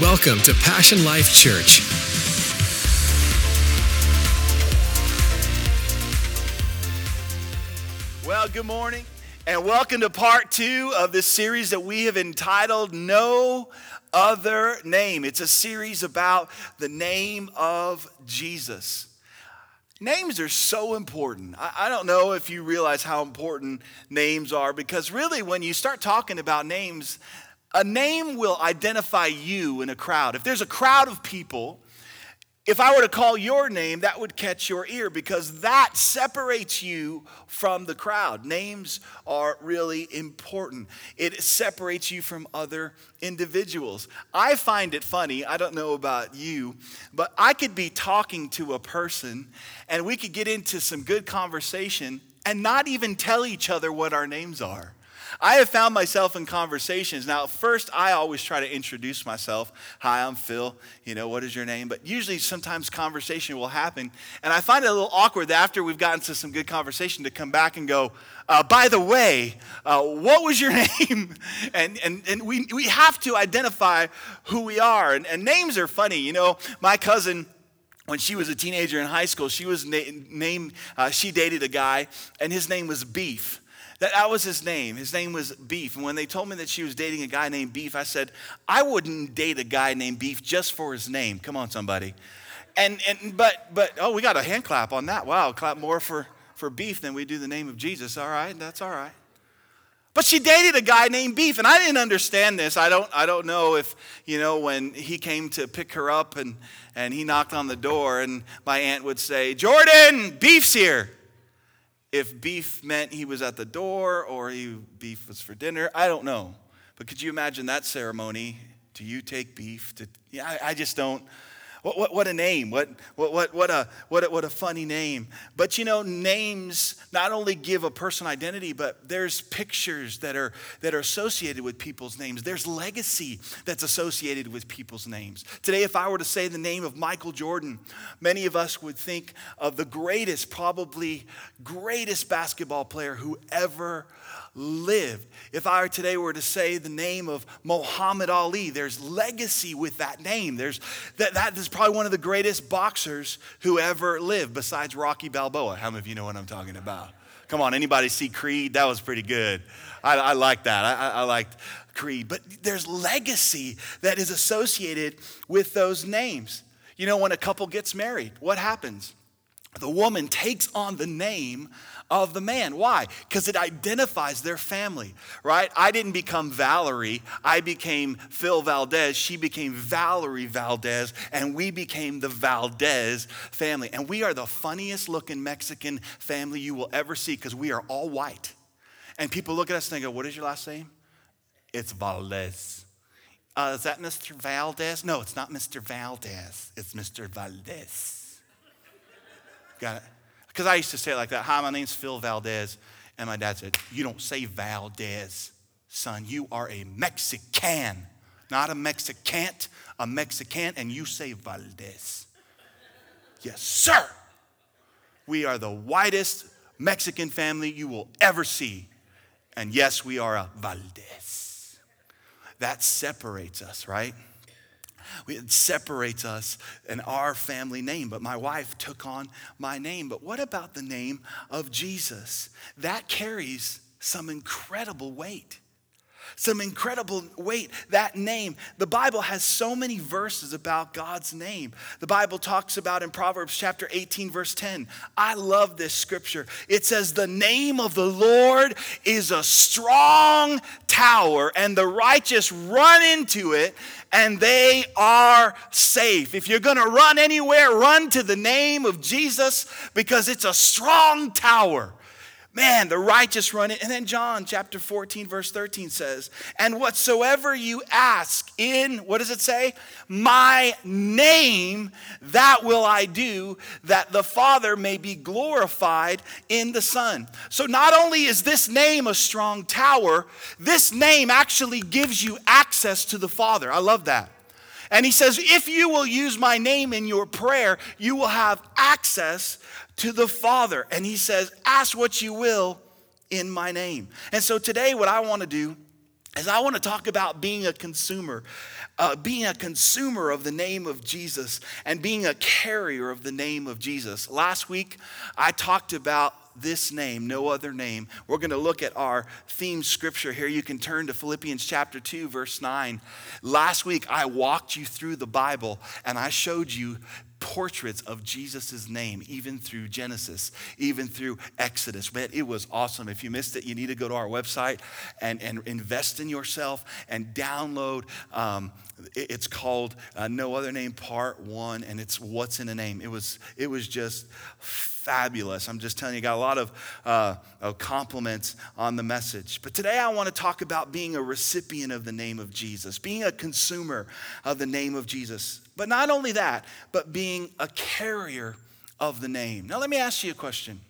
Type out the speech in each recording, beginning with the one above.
Welcome to Passion Life Church. Well, good morning, and welcome to part two of this series that we have entitled No Other Name. It's a series about the name of Jesus. Names are so important. I, don't know if you realize how important names are because, really, when you start talking about names, a name will identify you in a crowd. If there's a crowd of people, if I were to call your name, that would catch your ear because that separates you from the crowd. Names are really important. It separates you from other individuals. I find it funny, I don't know about you, but I could be talking to a person and we could get into some good conversation and not even tell each other what our names are. I have found myself in conversations. Now, first, I always try to introduce myself. Hi, I'm Phil. You know, what is your name? But usually, sometimes conversation will happen. And I find it a little awkward after we've gotten to some good conversation to come back and go, uh, by the way, uh, what was your name? and and, and we, we have to identify who we are. And, and names are funny. You know, my cousin, when she was a teenager in high school, she was na- named, uh, she dated a guy, and his name was Beef. That, that was his name. His name was Beef. And when they told me that she was dating a guy named Beef, I said, I wouldn't date a guy named Beef just for his name. Come on, somebody. And, and but but oh, we got a hand clap on that. Wow, clap more for, for beef than we do the name of Jesus. All right, that's all right. But she dated a guy named Beef, and I didn't understand this. I don't, I don't know if, you know, when he came to pick her up and, and he knocked on the door, and my aunt would say, Jordan, Beef's here if beef meant he was at the door or he, beef was for dinner. I don't know. But could you imagine that ceremony? Do you take beef? To, yeah, I, I just don't. What, what, what, a name. What, what, what, what, a, what, a, what a funny name. But you know, names not only give a person identity, but there's pictures that are, that are associated with people's names. There's legacy that's associated with people's names. Today, if I were to say the name of Michael Jordan, many of us would think of the greatest, probably greatest basketball player who ever lived. If I today were to say the name of Muhammad Ali, there's legacy with that name. There's that, that is probably one of the greatest boxers who ever lived, besides Rocky Balboa. How many of you know what I'm talking about? Come on, anybody see Creed? That was pretty good. I, I like that. I, I liked Creed. But there's legacy that is associated with those names. You know, when a couple gets married, what happens? The woman takes on the name of the man. Why? Because it identifies their family, right? I didn't become Valerie. I became Phil Valdez. She became Valerie Valdez, and we became the Valdez family. And we are the funniest looking Mexican family you will ever see because we are all white. And people look at us and they go, What is your last name? It's Valdez. Uh, is that Mr. Valdez? No, it's not Mr. Valdez. It's Mr. Valdez. Got it? Because I used to say it like that Hi, my name's Phil Valdez. And my dad said, You don't say Valdez, son. You are a Mexican, not a Mexicant, a Mexican, and you say Valdez. yes, sir. We are the whitest Mexican family you will ever see. And yes, we are a Valdez. That separates us, right? It separates us and our family name. But my wife took on my name. But what about the name of Jesus? That carries some incredible weight some incredible weight. That name, the Bible has so many verses about God's name. The Bible talks about in Proverbs chapter 18, verse 10. I love this scripture. It says, The name of the Lord is a strong tower, and the righteous run into it, and they are safe. If you're gonna run anywhere, run to the name of Jesus because it's a strong tower. Man, the righteous run it. And then John chapter 14, verse 13 says, And whatsoever you ask in, what does it say? My name, that will I do, that the Father may be glorified in the Son. So not only is this name a strong tower, this name actually gives you access to the Father. I love that. And he says, If you will use my name in your prayer, you will have access to the Father. And he says, Ask what you will in my name. And so today, what I want to do is I want to talk about being a consumer, uh, being a consumer of the name of Jesus and being a carrier of the name of Jesus. Last week, I talked about this name, no other name. We're going to look at our theme scripture here. You can turn to Philippians chapter 2, verse 9. Last week, I walked you through the Bible and I showed you portraits of Jesus' name, even through Genesis, even through Exodus. Man, it was awesome. If you missed it, you need to go to our website and, and invest in yourself and download. Um, it's called uh, No Other Name Part One, and it's What's in a Name. It was, it was just fabulous. I'm just telling you, got a lot of, uh, of compliments on the message. But today I want to talk about being a recipient of the name of Jesus, being a consumer of the name of Jesus. But not only that, but being a carrier of the name. Now, let me ask you a question.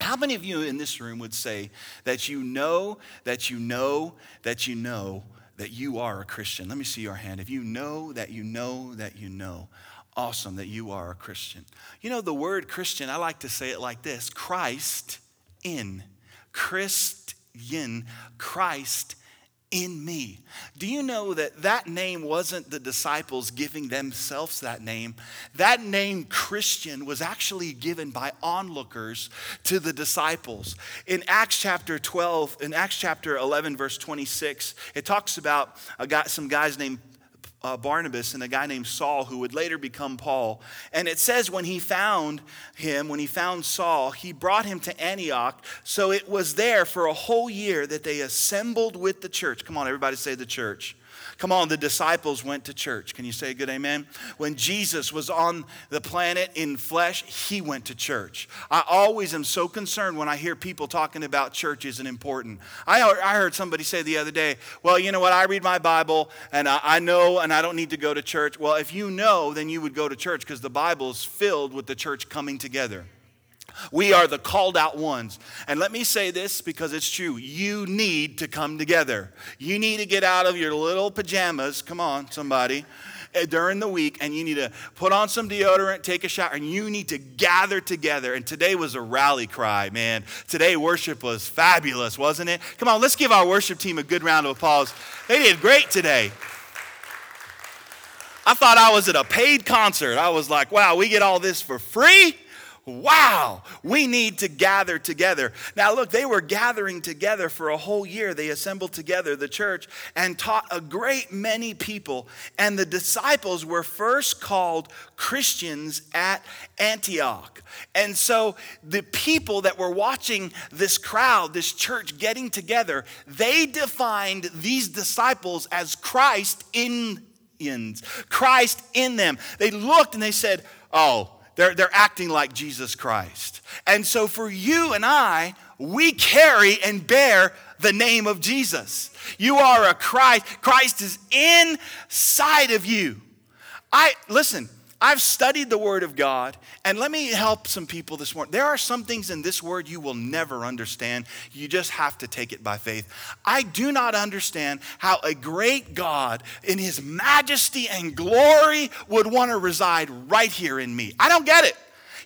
How many of you in this room would say that you know, that you know, that you know that you are a Christian? Let me see your hand. If you know that you know that you know, awesome that you are a Christian. You know, the word Christian, I like to say it like this Christ in. Christian, Christ in me. Do you know that that name wasn't the disciples giving themselves that name? That name, Christian, was actually given by onlookers to the disciples. In Acts chapter 12, in Acts chapter 11, verse 26, it talks about a guy, some guys named uh, Barnabas and a guy named Saul who would later become Paul. And it says when he found him, when he found Saul, he brought him to Antioch. So it was there for a whole year that they assembled with the church. Come on, everybody say the church. Come on, the disciples went to church. Can you say a good amen? When Jesus was on the planet in flesh, he went to church. I always am so concerned when I hear people talking about church isn't important. I, I heard somebody say the other day, well, you know what? I read my Bible and I, I know and I don't need to go to church. Well, if you know, then you would go to church because the Bible is filled with the church coming together. We are the called out ones. And let me say this because it's true. You need to come together. You need to get out of your little pajamas. Come on, somebody. Eh, during the week, and you need to put on some deodorant, take a shower, and you need to gather together. And today was a rally cry, man. Today, worship was fabulous, wasn't it? Come on, let's give our worship team a good round of applause. They did great today. I thought I was at a paid concert. I was like, wow, we get all this for free? Wow, we need to gather together. Now, look, they were gathering together for a whole year. They assembled together, the church, and taught a great many people. And the disciples were first called Christians at Antioch. And so the people that were watching this crowd, this church getting together, they defined these disciples as Christ in Christ in them. They looked and they said, Oh, they're, they're acting like Jesus Christ. And so for you and I, we carry and bear the name of Jesus. You are a Christ. Christ is inside of you. I listen, I've studied the Word of God, and let me help some people this morning. There are some things in this Word you will never understand. You just have to take it by faith. I do not understand how a great God, in His majesty and glory, would want to reside right here in me. I don't get it.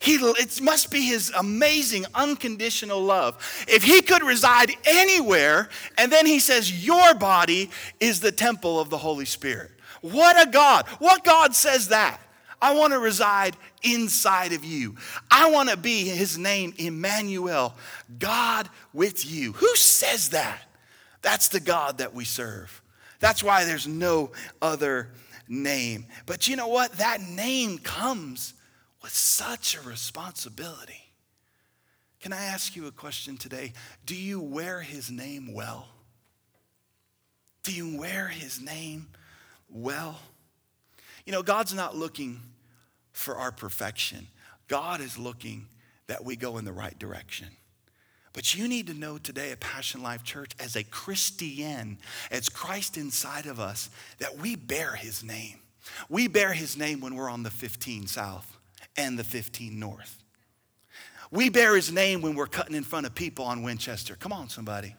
He, it must be his amazing unconditional love. If he could reside anywhere, and then he says, Your body is the temple of the Holy Spirit. What a God. What God says that? I want to reside inside of you. I want to be his name, Emmanuel, God with you. Who says that? That's the God that we serve. That's why there's no other name. But you know what? That name comes with such a responsibility. Can I ask you a question today? Do you wear his name well? Do you wear his name well? You know, God's not looking for our perfection. God is looking that we go in the right direction. But you need to know today at Passion Life Church, as a Christian, as Christ inside of us, that we bear his name. We bear his name when we're on the 15 South and the 15 North. We bear his name when we're cutting in front of people on Winchester. Come on, somebody.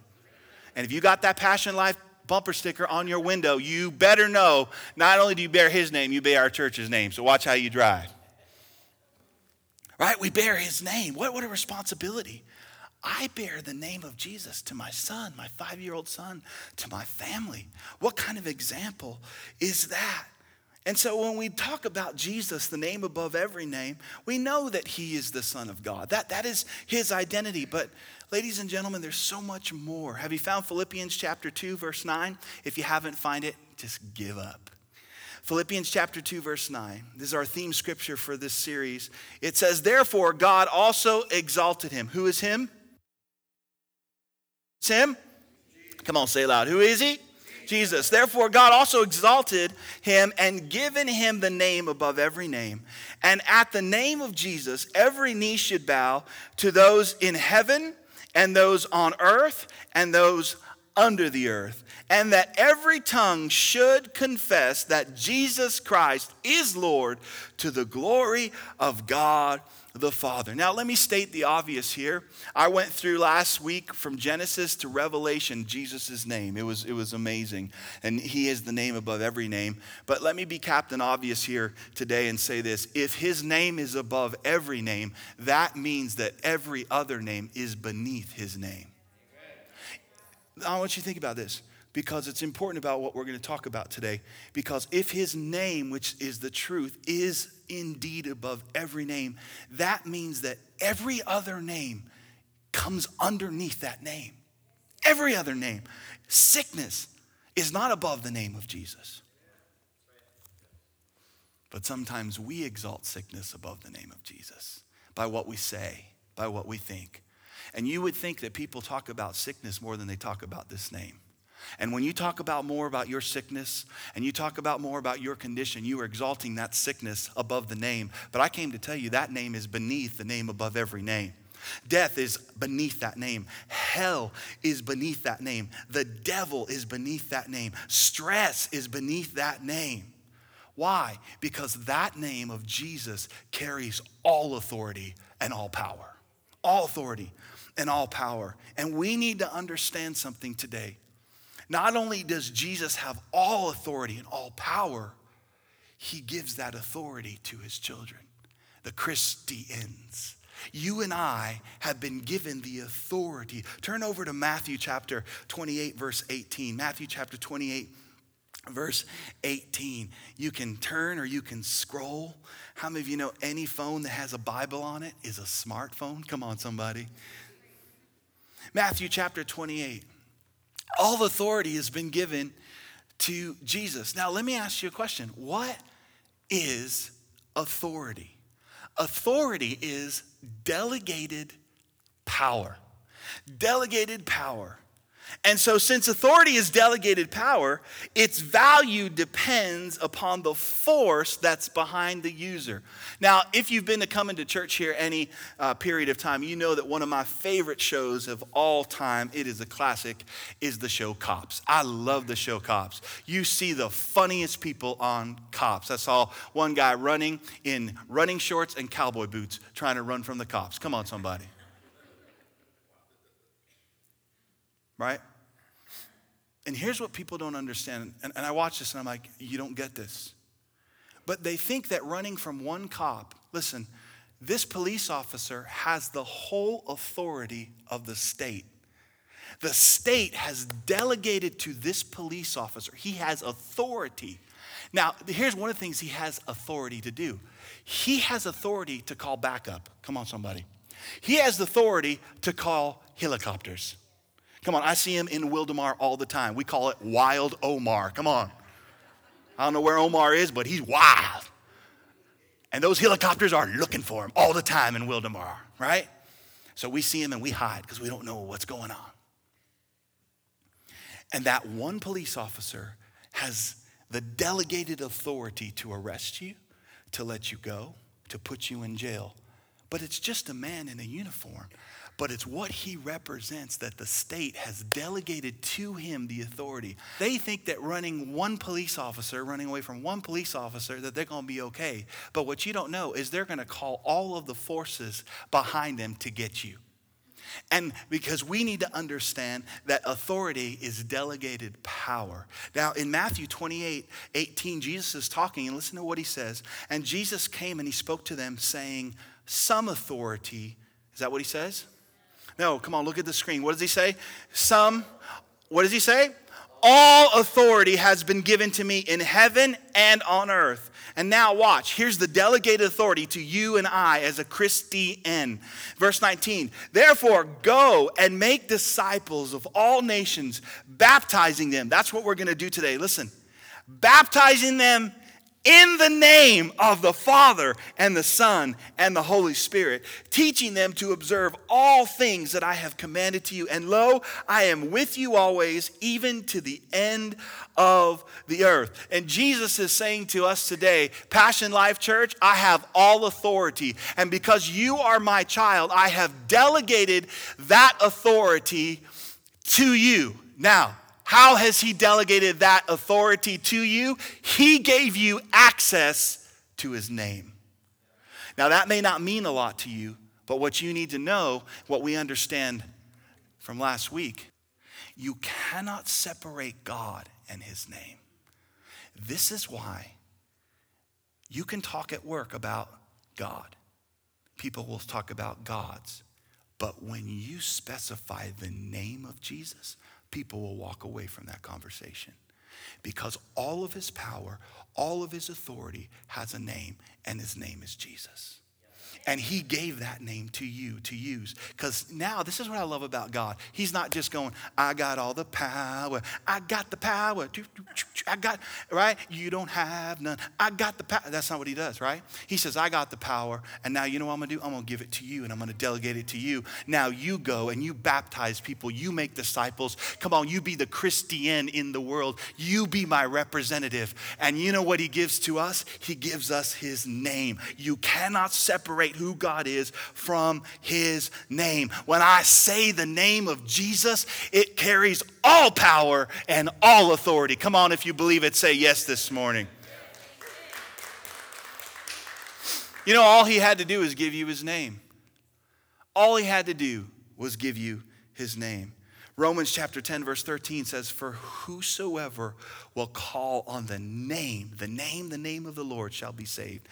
And if you got that Passion Life bumper sticker on your window, you better know not only do you bear his name, you bear our church's name. So watch how you drive. Right? We bear his name. What, what a responsibility. I bear the name of Jesus to my son, my five year old son, to my family. What kind of example is that? And so when we talk about Jesus, the name above every name, we know that he is the Son of God. That, that is his identity. But ladies and gentlemen, there's so much more. Have you found Philippians chapter 2, verse 9? If you haven't find it, just give up. Philippians chapter 2, verse 9. This is our theme scripture for this series. It says, Therefore, God also exalted him. Who is him? It's him? Come on, say it loud. Who is he? Jesus. Therefore, God also exalted him and given him the name above every name. And at the name of Jesus, every knee should bow to those in heaven and those on earth and those under the earth. And that every tongue should confess that Jesus Christ is Lord to the glory of God the Father. Now, let me state the obvious here. I went through last week from Genesis to Revelation, Jesus' name. It was, it was amazing. And He is the name above every name. But let me be Captain Obvious here today and say this if His name is above every name, that means that every other name is beneath His name. I want you to think about this because it's important about what we're going to talk about today. Because if his name, which is the truth, is indeed above every name, that means that every other name comes underneath that name. Every other name. Sickness is not above the name of Jesus. But sometimes we exalt sickness above the name of Jesus by what we say, by what we think. And you would think that people talk about sickness more than they talk about this name. And when you talk about more about your sickness and you talk about more about your condition, you are exalting that sickness above the name. But I came to tell you that name is beneath the name above every name. Death is beneath that name. Hell is beneath that name. The devil is beneath that name. Stress is beneath that name. Why? Because that name of Jesus carries all authority and all power. All authority and all power. And we need to understand something today. Not only does Jesus have all authority and all power, he gives that authority to his children, the Christians. You and I have been given the authority. Turn over to Matthew chapter 28, verse 18. Matthew chapter 28, verse 18. You can turn or you can scroll. How many of you know any phone that has a Bible on it is a smartphone? Come on, somebody. Matthew chapter 28. All authority has been given to Jesus. Now, let me ask you a question. What is authority? Authority is delegated power. Delegated power. And so, since authority is delegated power, its value depends upon the force that's behind the user. Now, if you've been to coming to church here any uh, period of time, you know that one of my favorite shows of all time, it is a classic, is the show Cops. I love the show Cops. You see the funniest people on Cops. I saw one guy running in running shorts and cowboy boots trying to run from the cops. Come on, somebody. Right? And here's what people don't understand. And, and I watch this and I'm like, you don't get this. But they think that running from one cop, listen, this police officer has the whole authority of the state. The state has delegated to this police officer, he has authority. Now, here's one of the things he has authority to do he has authority to call backup. Come on, somebody. He has the authority to call helicopters. Come on, I see him in Wildomar all the time. We call it Wild Omar. Come on. I don't know where Omar is, but he's wild. And those helicopters are looking for him all the time in Wildomar, right? So we see him and we hide because we don't know what's going on. And that one police officer has the delegated authority to arrest you, to let you go, to put you in jail. But it's just a man in a uniform but it's what he represents that the state has delegated to him the authority. They think that running one police officer, running away from one police officer, that they're going to be okay. But what you don't know is they're going to call all of the forces behind them to get you. And because we need to understand that authority is delegated power. Now, in Matthew 28 18, Jesus is talking, and listen to what he says. And Jesus came and he spoke to them, saying, Some authority, is that what he says? No, come on, look at the screen. What does he say? Some, what does he say? All authority has been given to me in heaven and on earth. And now, watch. Here's the delegated authority to you and I as a Christian. Verse 19. Therefore, go and make disciples of all nations, baptizing them. That's what we're going to do today. Listen, baptizing them in the name of the Father and the Son and the Holy Spirit, teaching them to observe all things that I have commanded to you. And lo, I am with you always, even to the end of the earth. And Jesus is saying to us today, Passion Life Church, I have all authority. And because you are my child, I have delegated that authority to you. Now, how has He delegated that authority to you? He gave you access to His name. Now, that may not mean a lot to you, but what you need to know, what we understand from last week, you cannot separate God and His name. This is why you can talk at work about God. People will talk about gods. But when you specify the name of Jesus, people will walk away from that conversation because all of his power, all of his authority has a name, and his name is Jesus. And he gave that name to you to use. Because now, this is what I love about God. He's not just going, I got all the power. I got the power. I got, right? You don't have none. I got the power. That's not what he does, right? He says, I got the power. And now, you know what I'm going to do? I'm going to give it to you and I'm going to delegate it to you. Now, you go and you baptize people. You make disciples. Come on, you be the Christian in the world. You be my representative. And you know what he gives to us? He gives us his name. You cannot separate who God is from his name. When I say the name of Jesus, it carries all power and all authority. Come on, if you believe it, say yes this morning. You know, all he had to do is give you his name. All he had to do was give you his name. Romans chapter 10, verse 13 says, For whosoever will call on the name, the name, the name of the Lord shall be saved.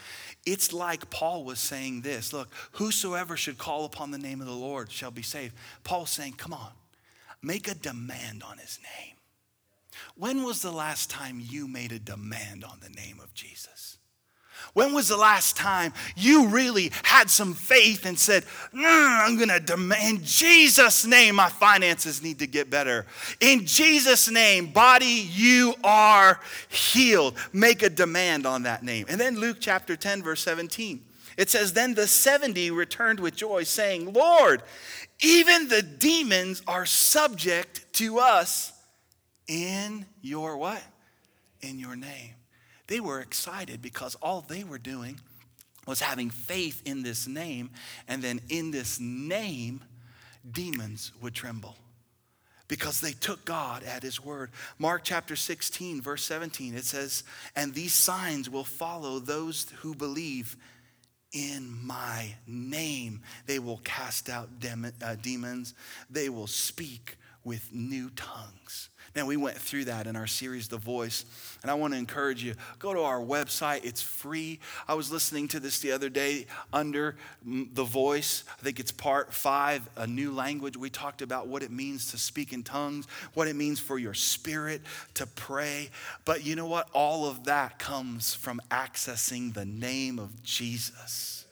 It's like Paul was saying this look, whosoever should call upon the name of the Lord shall be saved. Paul's saying, Come on, make a demand on his name. When was the last time you made a demand on the name of Jesus? When was the last time you really had some faith and said, mm, I'm going to demand, in Jesus' name, my finances need to get better. In Jesus' name, body, you are healed. Make a demand on that name. And then Luke chapter 10, verse 17. It says, Then the 70 returned with joy, saying, Lord, even the demons are subject to us in your what? In your name. They were excited because all they were doing was having faith in this name, and then in this name, demons would tremble because they took God at his word. Mark chapter 16, verse 17, it says, And these signs will follow those who believe in my name. They will cast out uh, demons, they will speak with new tongues. Now, we went through that in our series, The Voice, and I want to encourage you go to our website. It's free. I was listening to this the other day under The Voice. I think it's part five, a new language. We talked about what it means to speak in tongues, what it means for your spirit to pray. But you know what? All of that comes from accessing the name of Jesus.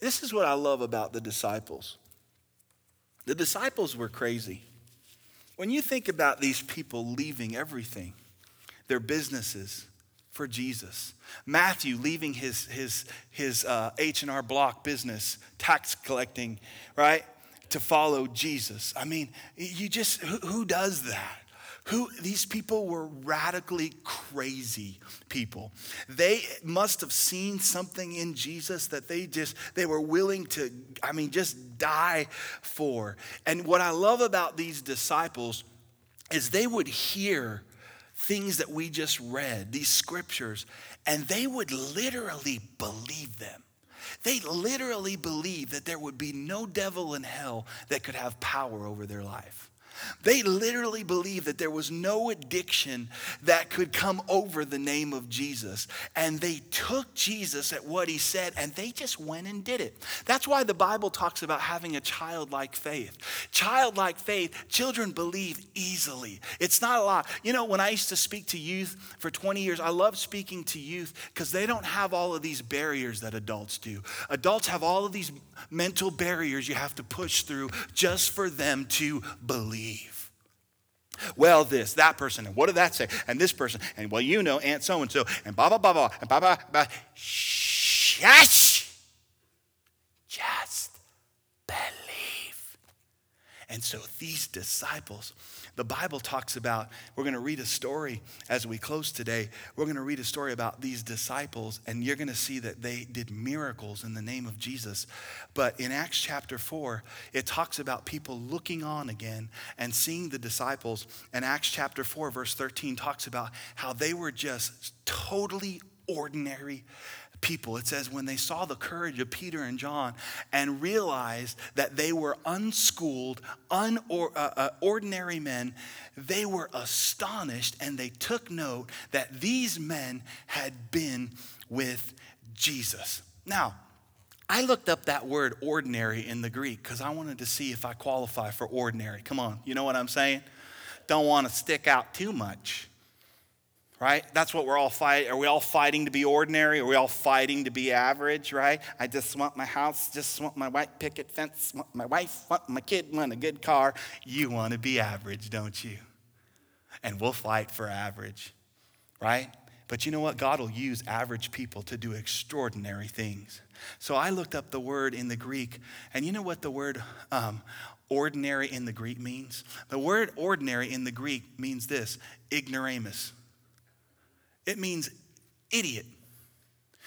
This is what I love about the disciples. The disciples were crazy. When you think about these people leaving everything, their businesses for Jesus, Matthew leaving his, his, his uh, H&R Block business, tax collecting, right, to follow Jesus. I mean, you just, who, who does that? Who these people were radically crazy people. They must have seen something in jesus that they just they were willing to i mean just die for. And what i love about these disciples is they would hear things that we just read these scriptures and they would literally believe them. They literally believed that there would be no devil in hell that could have power over their life They literally believed that there was no addiction that could come over the name of Jesus. And they took Jesus at what he said and they just went and did it. That's why the Bible talks about having a childlike faith. Childlike faith, children believe easily. It's not a lot. You know, when I used to speak to youth for 20 years, I love speaking to youth because they don't have all of these barriers that adults do. Adults have all of these mental barriers you have to push through just for them to believe. Well, this, that person, and what did that say? And this person, and well, you know, Aunt so and so, and blah, blah, blah, blah, and blah, blah, blah. Shush! Just believe. And so these disciples, the Bible talks about, we're going to read a story as we close today. We're going to read a story about these disciples, and you're going to see that they did miracles in the name of Jesus. But in Acts chapter 4, it talks about people looking on again and seeing the disciples. And Acts chapter 4, verse 13, talks about how they were just totally ordinary people. It says, when they saw the courage of Peter and John and realized that they were unschooled, unordinary uh, uh men, they were astonished and they took note that these men had been with Jesus. Now, I looked up that word ordinary in the Greek because I wanted to see if I qualify for ordinary. Come on, you know what I'm saying? Don't want to stick out too much right? That's what we're all fighting. Are we all fighting to be ordinary? Are we all fighting to be average, right? I just want my house, just want my white picket fence, want my wife, want my kid, want a good car. You want to be average, don't you? And we'll fight for average, right? But you know what? God will use average people to do extraordinary things. So I looked up the word in the Greek, and you know what the word um, ordinary in the Greek means? The word ordinary in the Greek means this ignoramus. It means idiot.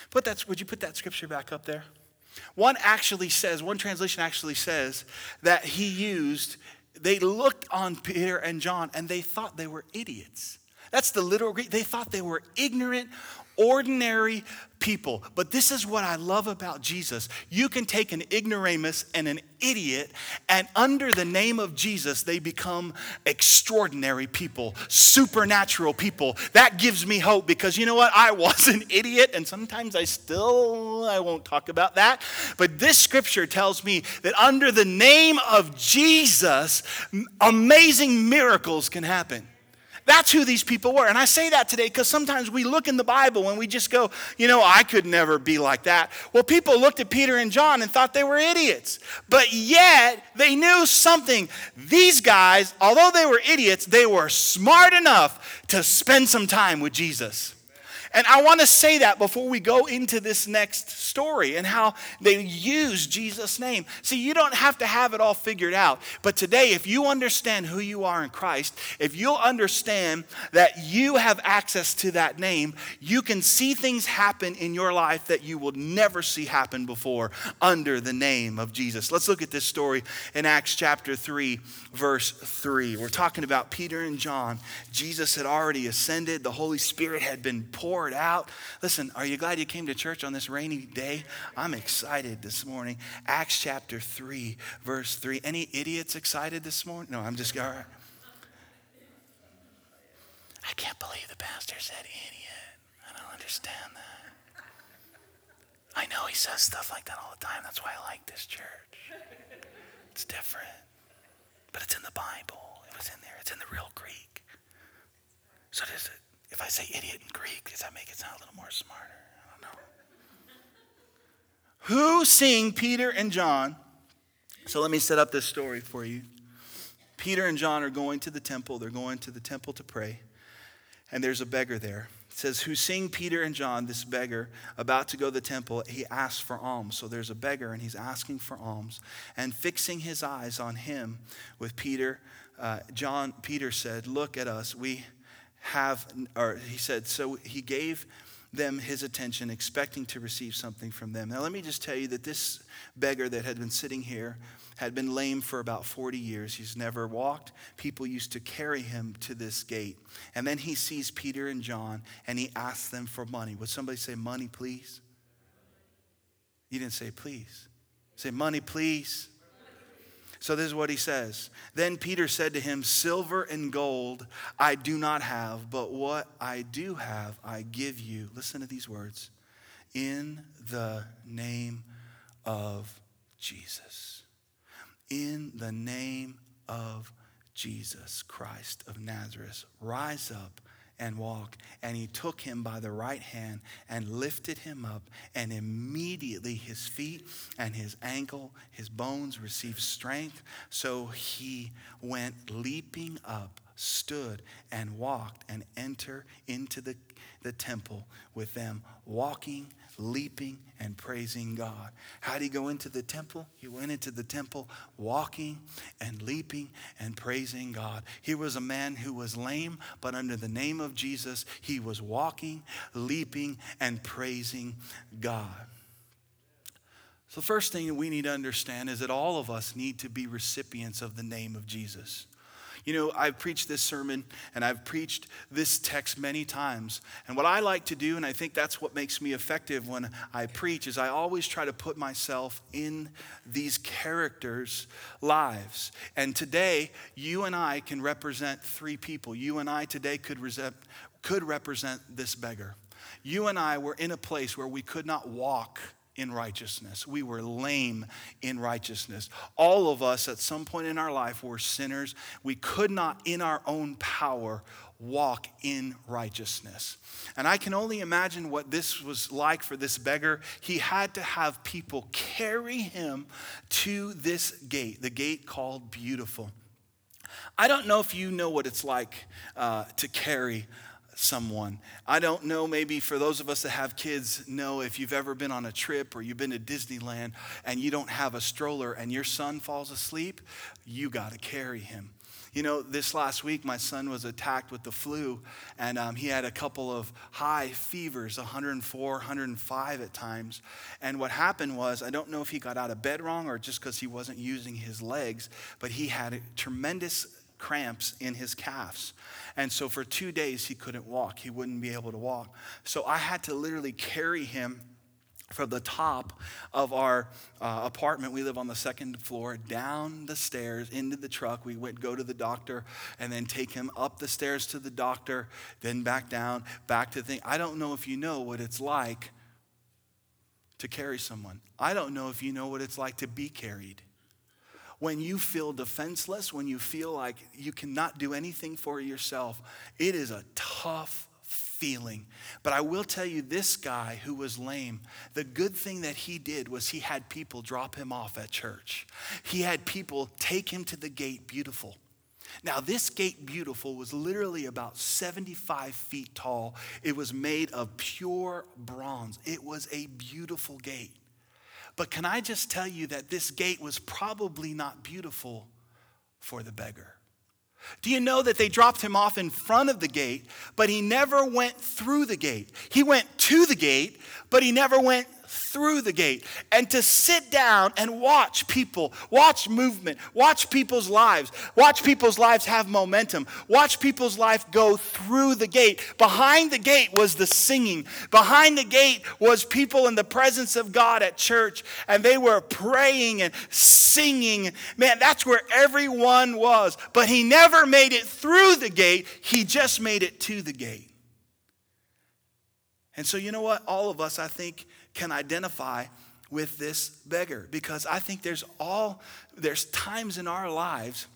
Put that, would you put that scripture back up there? One actually says, one translation actually says that he used, they looked on Peter and John and they thought they were idiots. That's the literal Greek. They thought they were ignorant, ordinary people. But this is what I love about Jesus. You can take an ignoramus and an idiot, and under the name of Jesus, they become extraordinary people, supernatural people. That gives me hope because you know what? I was an idiot, and sometimes I still, I won't talk about that. But this scripture tells me that under the name of Jesus, amazing miracles can happen. That's who these people were. And I say that today because sometimes we look in the Bible and we just go, you know, I could never be like that. Well, people looked at Peter and John and thought they were idiots. But yet, they knew something. These guys, although they were idiots, they were smart enough to spend some time with Jesus. And I want to say that before we go into this next story and how they use Jesus' name. See, you don't have to have it all figured out. But today, if you understand who you are in Christ, if you'll understand that you have access to that name, you can see things happen in your life that you will never see happen before under the name of Jesus. Let's look at this story in Acts chapter 3, verse 3. We're talking about Peter and John. Jesus had already ascended, the Holy Spirit had been poured out. Listen, are you glad you came to church on this rainy day? I'm excited this morning. Acts chapter 3, verse 3. Any idiots excited this morning? No, I'm just, all right. I can't believe the pastor said idiot. I don't understand that. I know he says stuff like that all the time. That's why I like this church. It's different. But it's in the Bible. It was in there. It's in the real Greek. So does it if I say idiot in Greek, does that make it sound a little more smarter? I don't know. Who seeing Peter and John? So let me set up this story for you. Peter and John are going to the temple. They're going to the temple to pray. And there's a beggar there. It says, Who seeing Peter and John, this beggar, about to go to the temple, he asks for alms. So there's a beggar and he's asking for alms. And fixing his eyes on him with Peter, uh, John, Peter said, Look at us. We have, or he said, so he gave them his attention, expecting to receive something from them. Now, let me just tell you that this beggar that had been sitting here had been lame for about 40 years. He's never walked. People used to carry him to this gate. And then he sees Peter and John and he asks them for money. Would somebody say, Money, please? You didn't say, Please. Say, Money, please. So this is what he says. Then Peter said to him, Silver and gold I do not have, but what I do have I give you. Listen to these words. In the name of Jesus. In the name of Jesus Christ of Nazareth, rise up and walk. And he took him by the right hand and lifted him up. And immediately his feet and his ankle, his bones received strength. So he went leaping up, stood and walked and entered into the, the temple with them, walking leaping and praising God. How did he go into the temple? He went into the temple walking and leaping and praising God. He was a man who was lame, but under the name of Jesus, he was walking, leaping, and praising God. So, the first thing that we need to understand is that all of us need to be recipients of the name of Jesus. You know, I've preached this sermon and I've preached this text many times. And what I like to do, and I think that's what makes me effective when I preach, is I always try to put myself in these characters' lives. And today, you and I can represent three people. You and I today could, could represent this beggar. You and I were in a place where we could not walk in righteousness. We were lame in righteousness. All of us at some point in our life were sinners. We could not, in our own power, walk in righteousness. And I can only imagine what this was like for this beggar. He had to have people carry him to this gate, the gate called Beautiful. I don't know if you know what it's like uh, to carry someone. I don't know, maybe for those of us that have kids, know if you've ever been on a trip or you've been to Disneyland and you don't have a stroller and your son falls asleep, you got to carry him. You know, this last week, my son was attacked with the flu, and um, he had a couple of high fevers 104, 105 at times. And what happened was, I don't know if he got out of bed wrong or just because he wasn't using his legs, but he had a tremendous cramps in his calves. And so for two days, he couldn't walk. He wouldn't be able to walk. So I had to literally carry him from the top of our uh, apartment we live on the second floor down the stairs into the truck we went go to the doctor and then take him up the stairs to the doctor then back down back to the thing i don't know if you know what it's like to carry someone i don't know if you know what it's like to be carried when you feel defenseless, when you feel like you cannot do anything for yourself, it is a tough feeling. But I will tell you, this guy who was lame, the good thing that he did was he had people drop him off at church. He had people take him to the gate beautiful. Now, this gate beautiful was literally about 75 feet tall. It was made of pure bronze. It was a beautiful gate. But can I just tell you that this gate was probably not beautiful for the beggar? Do you know that they dropped him off in front of the gate, but he never went through the gate? He went to the gate, but he never went through the gate and to sit down and watch people, watch movement, watch people's lives, watch people's lives have momentum, watch people's life go through the gate. Behind the gate was the singing, behind the gate was people in the presence of God at church, and they were praying and singing. Man, that's where everyone was. But he never made it through the gate, he just made it to the gate. And so, you know what? All of us, I think, can identify with this beggar. Because I think there's all there's times in our lives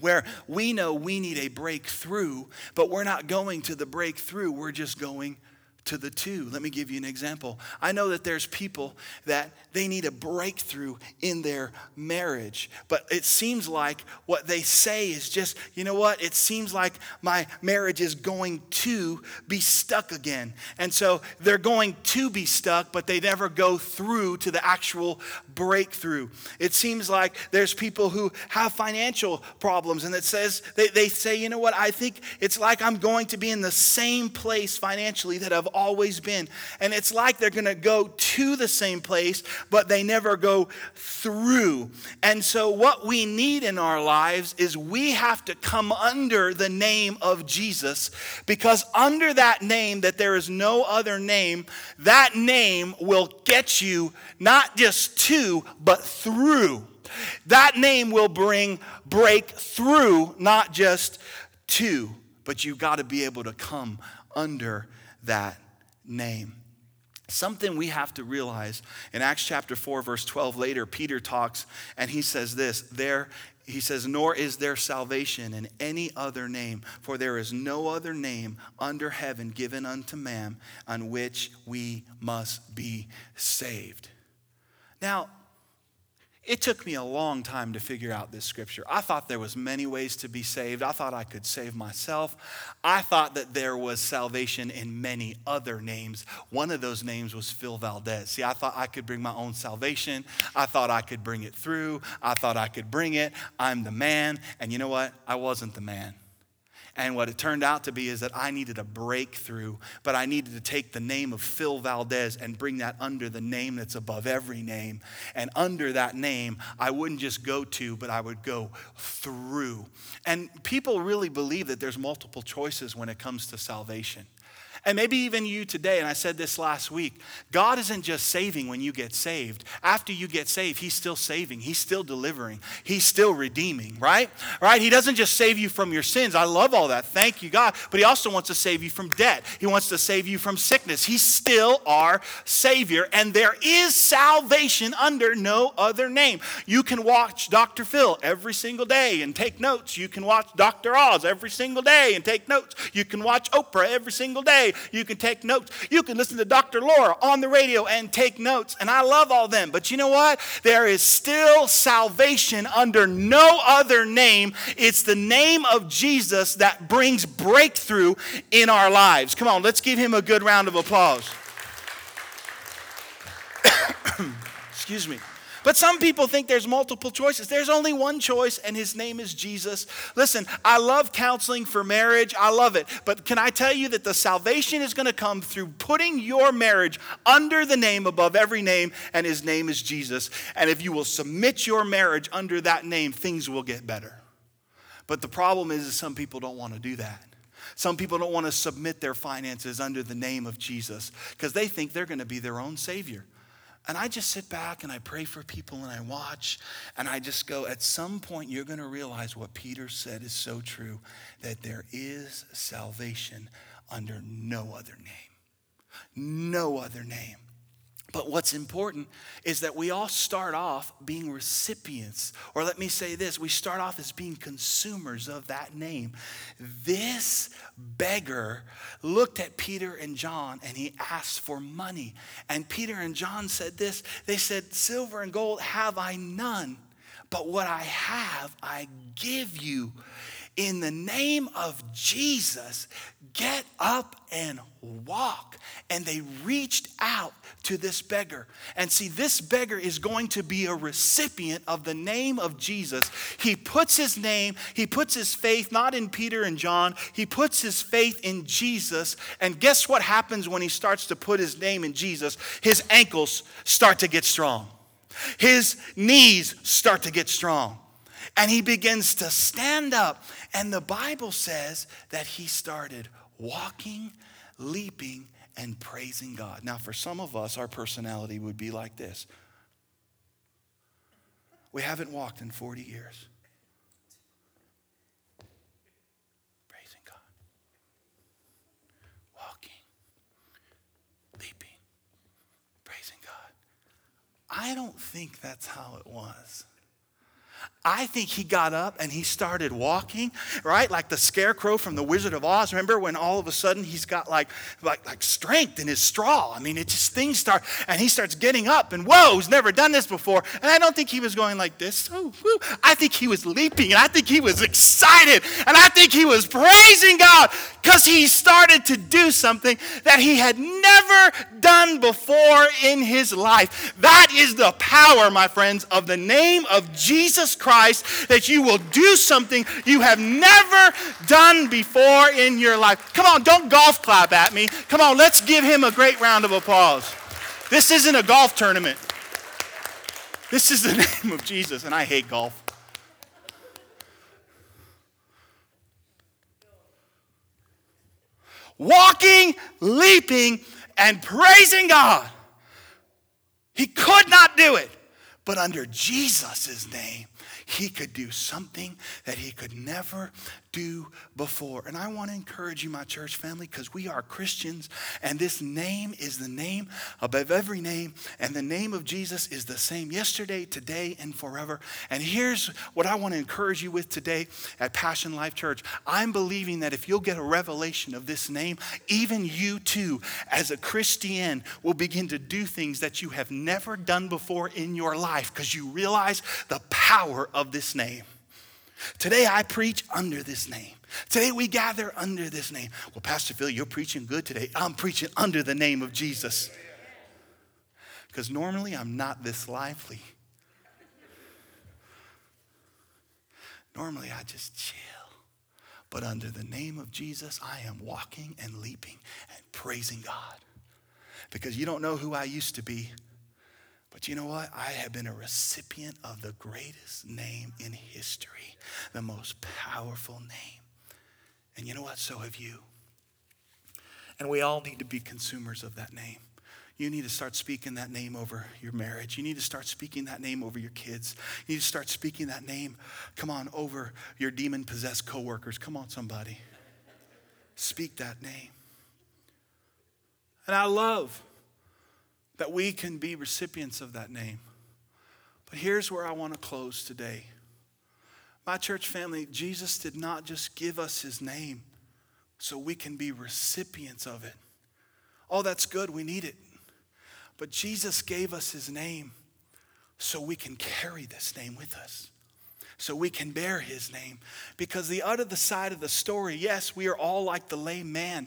where we know we need a breakthrough, but we're not going to the breakthrough, we're just going to the to. Let me give you an example. I know that there's people that they need a breakthrough in their marriage, but it seems like what they say is just, you know what? It seems like my marriage is going to be stuck again. And so they're going to be stuck, but they never go through to the actual breakthrough. It seems like there's people who have financial problems and it says, they, they say, you know what? I think it's like I'm going to be in the same place financially that I've always been. And it's like they're going to go to the same place, but they never go through. And so, what we need in our lives is we have to come under the name of Jesus because under that name, that there is no other name, that name will get you not just to, but through That name will bring breakthrough, not just to, but you've got to be able to come under that name. Something we have to realize in Acts chapter 4, verse 12, later, Peter talks and he says this there he says, Nor is there salvation in any other name, for there is no other name under heaven given unto man on which we must be saved. Now, it took me a long time to figure out this scripture. I thought there was many ways to be saved. I thought I could save myself. I thought that there was salvation in many other names. One of those names was Phil Valdez. See, I thought I could bring my own salvation. I thought I could bring it through. I thought I could bring it. I'm the man. And you know what? I wasn't the man. And what it turned out to be is that I needed a breakthrough, but I needed to take the name of Phil Valdez and bring that under the name that's above every name. And under that name, I wouldn't just go to, but I would go through. And people really believe that there's multiple choices when it comes to salvation. And maybe even you today, and I said this last week God isn't just saving when you get saved. After you get saved, He's still saving, He's still delivering, He's still redeeming, right? Right? He doesn't just save you from your sins. I love all that. Thank you, God. But He also wants to save you from debt, He wants to save you from sickness. He's still our Savior, and there is salvation under no other name. You can watch Dr. Phil every single day and take notes. You can watch Dr. Oz every single day and take notes. You can watch Oprah every single day you can take notes. You can listen to Dr. Laura on the radio and take notes. And I love all them. But you know what? There is still salvation under no other name. It's the name of Jesus that brings breakthrough in our lives. Come on, let's give him a good round of applause. Excuse me. But some people think there's multiple choices. There's only one choice, and his name is Jesus. Listen, I love counseling for marriage. I love it. But can I tell you that the salvation is going to come through putting your marriage under the name above every name, and his name is Jesus. And if you will submit your marriage under that name, things will get better. But the problem is, is some people don't want to do that. Some people don't want to submit their finances under the name of Jesus because they think they're going to be their own Savior. And I just sit back and I pray for people and I watch and I just go, at some point, you're going to realize what Peter said is so true that there is salvation under no other name. No other name. But what's important is that we all start off being recipients, or let me say this we start off as being consumers of that name. This beggar looked at Peter and John and he asked for money. And Peter and John said this they said, Silver and gold have I none, but what I have I give you. In the name of Jesus, get up and walk. And they reached out to this beggar. And see, this beggar is going to be a recipient of the name of Jesus. He puts his name, he puts his faith not in Peter and John, he puts his faith in Jesus. And guess what happens when he starts to put his name in Jesus? His ankles start to get strong, his knees start to get strong. And he begins to stand up. And the Bible says that he started walking, leaping, and praising God. Now, for some of us, our personality would be like this we haven't walked in 40 years. Praising God. Walking, leaping, praising God. I don't think that's how it was. I think he got up and he started walking, right? Like the scarecrow from the Wizard of Oz. Remember when all of a sudden he's got like, like, like strength in his straw? I mean, it just things start, and he starts getting up, and whoa, he's never done this before. And I don't think he was going like this. I think he was leaping, and I think he was excited, and I think he was praising God because he started to do something that he had never done before in his life. That is the power, my friends, of the name of Jesus Christ Christ that you will do something you have never done before in your life. Come on, don't golf clap at me. Come on, let's give him a great round of applause. This isn't a golf tournament. This is the name of Jesus, and I hate golf. Walking, leaping, and praising God. He could not do it But under Jesus' name, he could do something that he could never do before. And I want to encourage you, my church family, because we are Christians, and this name is the name above every name, and the name of Jesus is the same yesterday, today, and forever. And here's what I want to encourage you with today at Passion Life Church. I'm believing that if you'll get a revelation of this name, even you too, as a Christian, will begin to do things that you have never done before in your life because you realize the power of this name. Today I preach under this name. Today we gather under this name. Well, Pastor Phil, you're preaching good today. I'm preaching under the name of Jesus. Because normally I'm not this lively. Normally I just chill. But under the name of Jesus, I am walking and leaping and praising God. Because you don't know who I used to be but you know what? I have been a recipient of the greatest name in history, the most powerful name. And you know what? So have you. And we all need to be consumers of that name. You need to start speaking that name over your marriage. You need to start speaking that name over your kids. You need to start speaking that name, come on, over your demon possessed coworkers. Come on, somebody. Speak that name. And I love that we can be recipients of that name. But here's where I want to close today. My church family, Jesus did not just give us his name so we can be recipients of it. Oh, that's good, we need it. But Jesus gave us his name so we can carry this name with us. So we can bear his name. Because the other side of the story, yes, we are all like the lame man.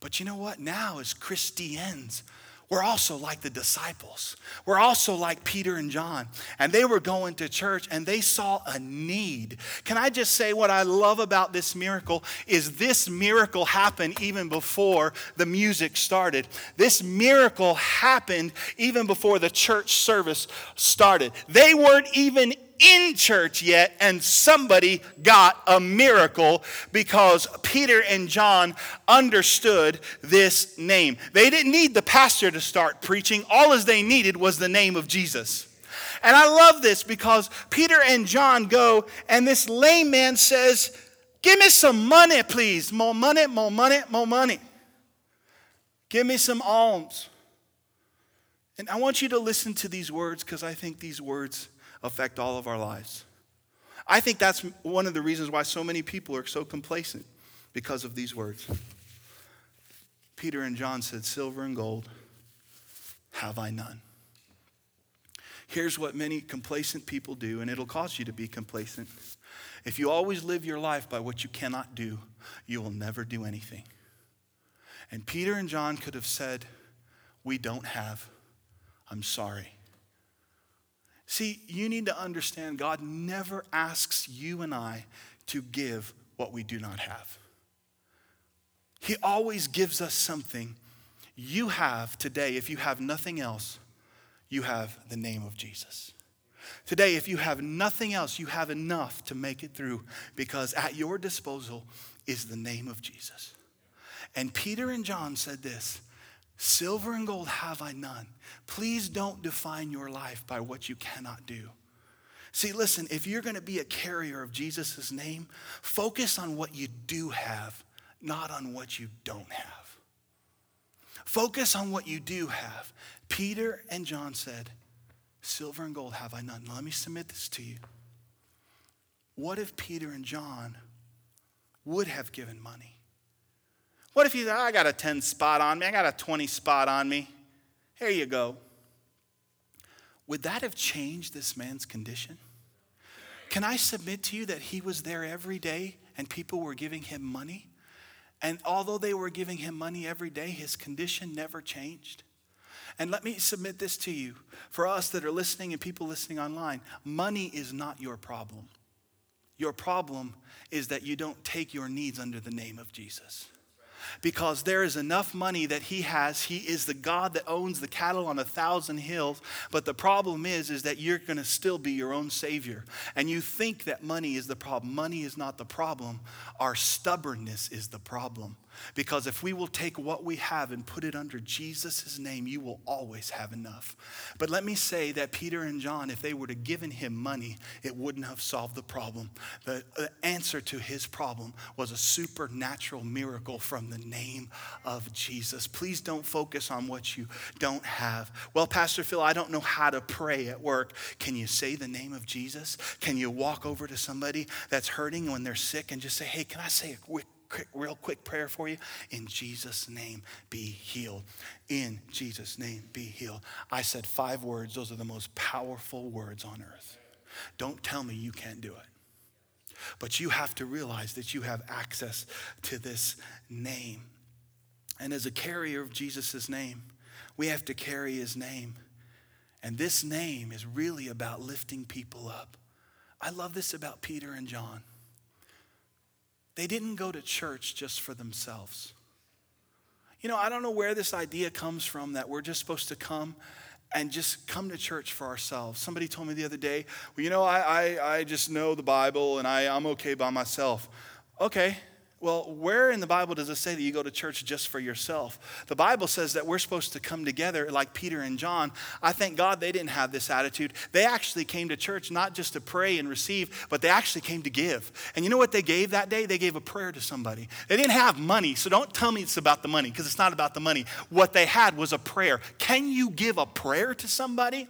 But you know what? Now, as Christians, we're also like the disciples. We're also like Peter and John. And they were going to church and they saw a need. Can I just say what I love about this miracle is this miracle happened even before the music started. This miracle happened even before the church service started. They weren't even in church yet, and somebody got a miracle because Peter and John understood this name. They didn't need the pastor to start preaching, all as they needed was the name of Jesus. And I love this because Peter and John go, and this lame man says, Give me some money, please. More money, more money, more money. Give me some alms. And I want you to listen to these words because I think these words affect all of our lives. I think that's one of the reasons why so many people are so complacent because of these words. Peter and John said, Silver and gold have I none. Here's what many complacent people do, and it'll cause you to be complacent. If you always live your life by what you cannot do, you will never do anything. And Peter and John could have said, We don't have. I'm sorry. See, you need to understand God never asks you and I to give what we do not have. He always gives us something. You have today, if you have nothing else, you have the name of Jesus. Today, if you have nothing else, you have enough to make it through because at your disposal is the name of Jesus. And Peter and John said this Silver and gold have I none. Please don't define your life by what you cannot do. See, listen, if you're going to be a carrier of Jesus' name, focus on what you do have, not on what you don't have. Focus on what you do have. Peter and John said, Silver and gold have I none. Let me submit this to you. What if Peter and John would have given money? What if you said, I got a 10 spot on me, I got a 20 spot on me? Here you go. Would that have changed this man's condition? Can I submit to you that he was there every day and people were giving him money? And although they were giving him money every day, his condition never changed. And let me submit this to you for us that are listening and people listening online money is not your problem. Your problem is that you don't take your needs under the name of Jesus because there is enough money that he has. He is the God that owns the cattle on a thousand hills. But the problem is, is that you're going to still be your own savior. And you think that money is the problem. Money is not the problem. Our stubbornness is the problem. Because if we will take what we have and put it under Jesus' name, you will always have enough. But let me say that Peter and John, if they were to given him money, it wouldn't have solved the problem. The answer to his problem was a supernatural miracle from the name of Jesus. Please don't focus on what you don't have. Well, Pastor Phil, I don't know how to pray at work. Can you say the name of Jesus? Can you walk over to somebody that's hurting when they're sick and just say, hey, can I say a quick quick, real quick prayer for you. In Jesus' name, be healed. In Jesus' name, be healed. I said five words. Those are the most powerful words on earth. Don't tell me you can't do it. But you have to realize that you have access to this name. And as a carrier of Jesus' name, we have to carry his name. And this name is really about lifting people up. I love this about Peter and John. They didn't go to church just for themselves. You know, I don't know where this idea comes from that we're just supposed to come and just come to church for ourselves. Somebody told me the other day, well, you know, I, I, I just know the Bible and I, I'm okay by myself. Okay, well, where in the Bible does it say that you go to church just for yourself? The Bible says that we're supposed to come together like Peter and John. I thank God they didn't have this attitude. They actually came to church not just to pray and receive, but they actually came to give. And you know what they gave that day? They gave a prayer to somebody. They didn't have money, so don't tell me it's about the money because it's not about the money. What they had was a prayer. Can you give a prayer to somebody?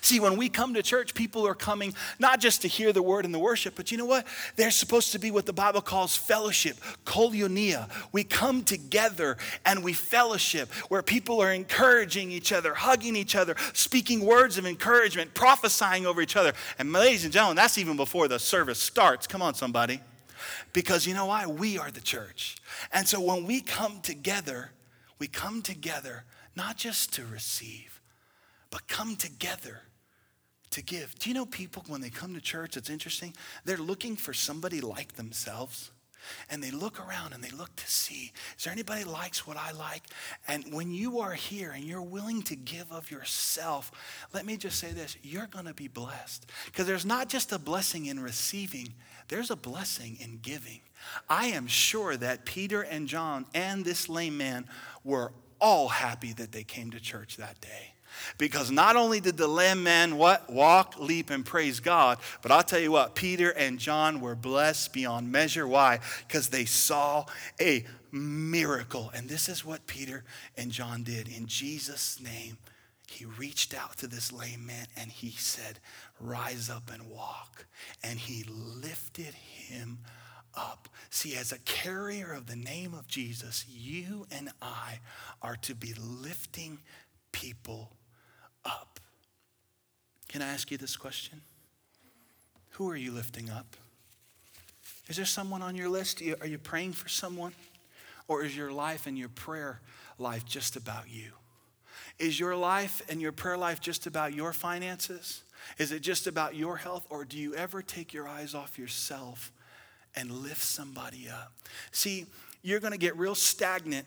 See, when we come to church, people are coming not just to hear the word and the worship, but you know what? They're supposed to be what the Bible calls fellowship, koinonia. We come together and we fellowship where people are encouraging each other, hugging each other, speaking words of encouragement, prophesying over each other. And ladies and gentlemen, that's even before the service starts. Come on, somebody. Because you know why? We are the church. And so when we come together, we come together not just to receive but come together to give. Do you know people, when they come to church, it's interesting, they're looking for somebody like themselves. And they look around and they look to see, is there anybody likes what I like? And when you are here and you're willing to give of yourself, let me just say this, you're going to be blessed. Because there's not just a blessing in receiving, there's a blessing in giving. I am sure that Peter and John and this lame man were all happy that they came to church that day. Because not only did the lame man what walk, leap, and praise God, but I'll tell you what, Peter and John were blessed beyond measure. Why? Because they saw a miracle. And this is what Peter and John did. In Jesus' name, he reached out to this lame man and he said, Rise up and walk. And he lifted him up. See, as a carrier of the name of Jesus, you and I are to be lifting people up. Can I ask you this question? Who are you lifting up? Is there someone on your list? Are you praying for someone? Or is your life and your prayer life just about you? Is your life and your prayer life just about your finances? Is it just about your health? Or do you ever take your eyes off yourself and lift somebody up? See, you're going to get real stagnant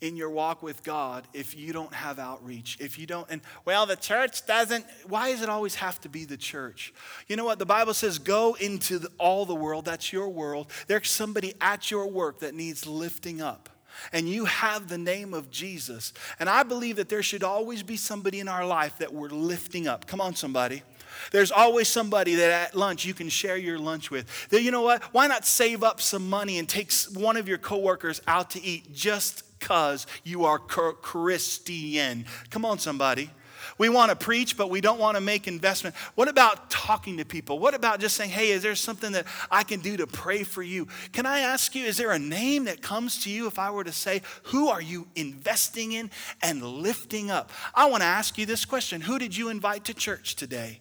in your walk with God if you don't have outreach. If you don't, and well, the church doesn't, why does it always have to be the church? You know what? The Bible says go into the, all the world. That's your world. There's somebody at your work that needs lifting up. And you have the name of Jesus. And I believe that there should always be somebody in our life that we're lifting up. Come on, somebody. There's always somebody that at lunch you can share your lunch with. You know what? Why not save up some money and take one of your coworkers out to eat just because you are Christian. Come on, somebody. We want to preach, but we don't want to make investment. What about talking to people? What about just saying, hey, is there something that I can do to pray for you? Can I ask you, is there a name that comes to you if I were to say, who are you investing in and lifting up? I want to ask you this question Who did you invite to church today?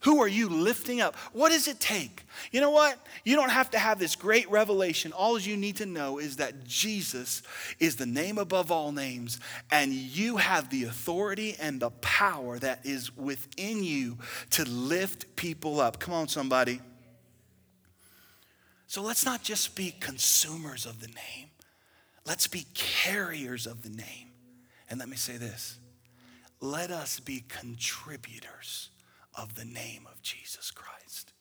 Who are you lifting up? What does it take? You know what? You don't have to have this great revelation. All you need to know is that Jesus is the name above all names, and you have the authority and the power that is within you to lift people up. Come on, somebody. So let's not just be consumers of the name, let's be carriers of the name. And let me say this let us be contributors of the name of Jesus Christ.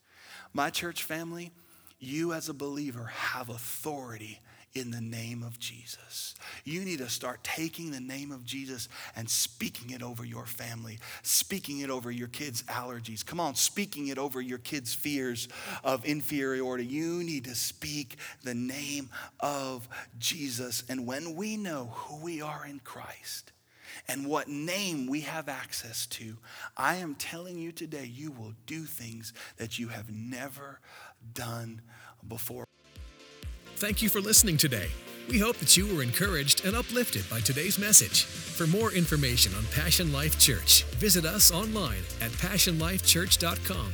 My church family, you as a believer have authority in the name of Jesus. You need to start taking the name of Jesus and speaking it over your family, speaking it over your kids' allergies. Come on, speaking it over your kids' fears of inferiority. You need to speak the name of Jesus. And when we know who we are in Christ, and what name we have access to, I am telling you today, you will do things that you have never done before. Thank you for listening today. We hope that you were encouraged and uplifted by today's message. For more information on Passion Life Church, visit us online at passionlifechurch.com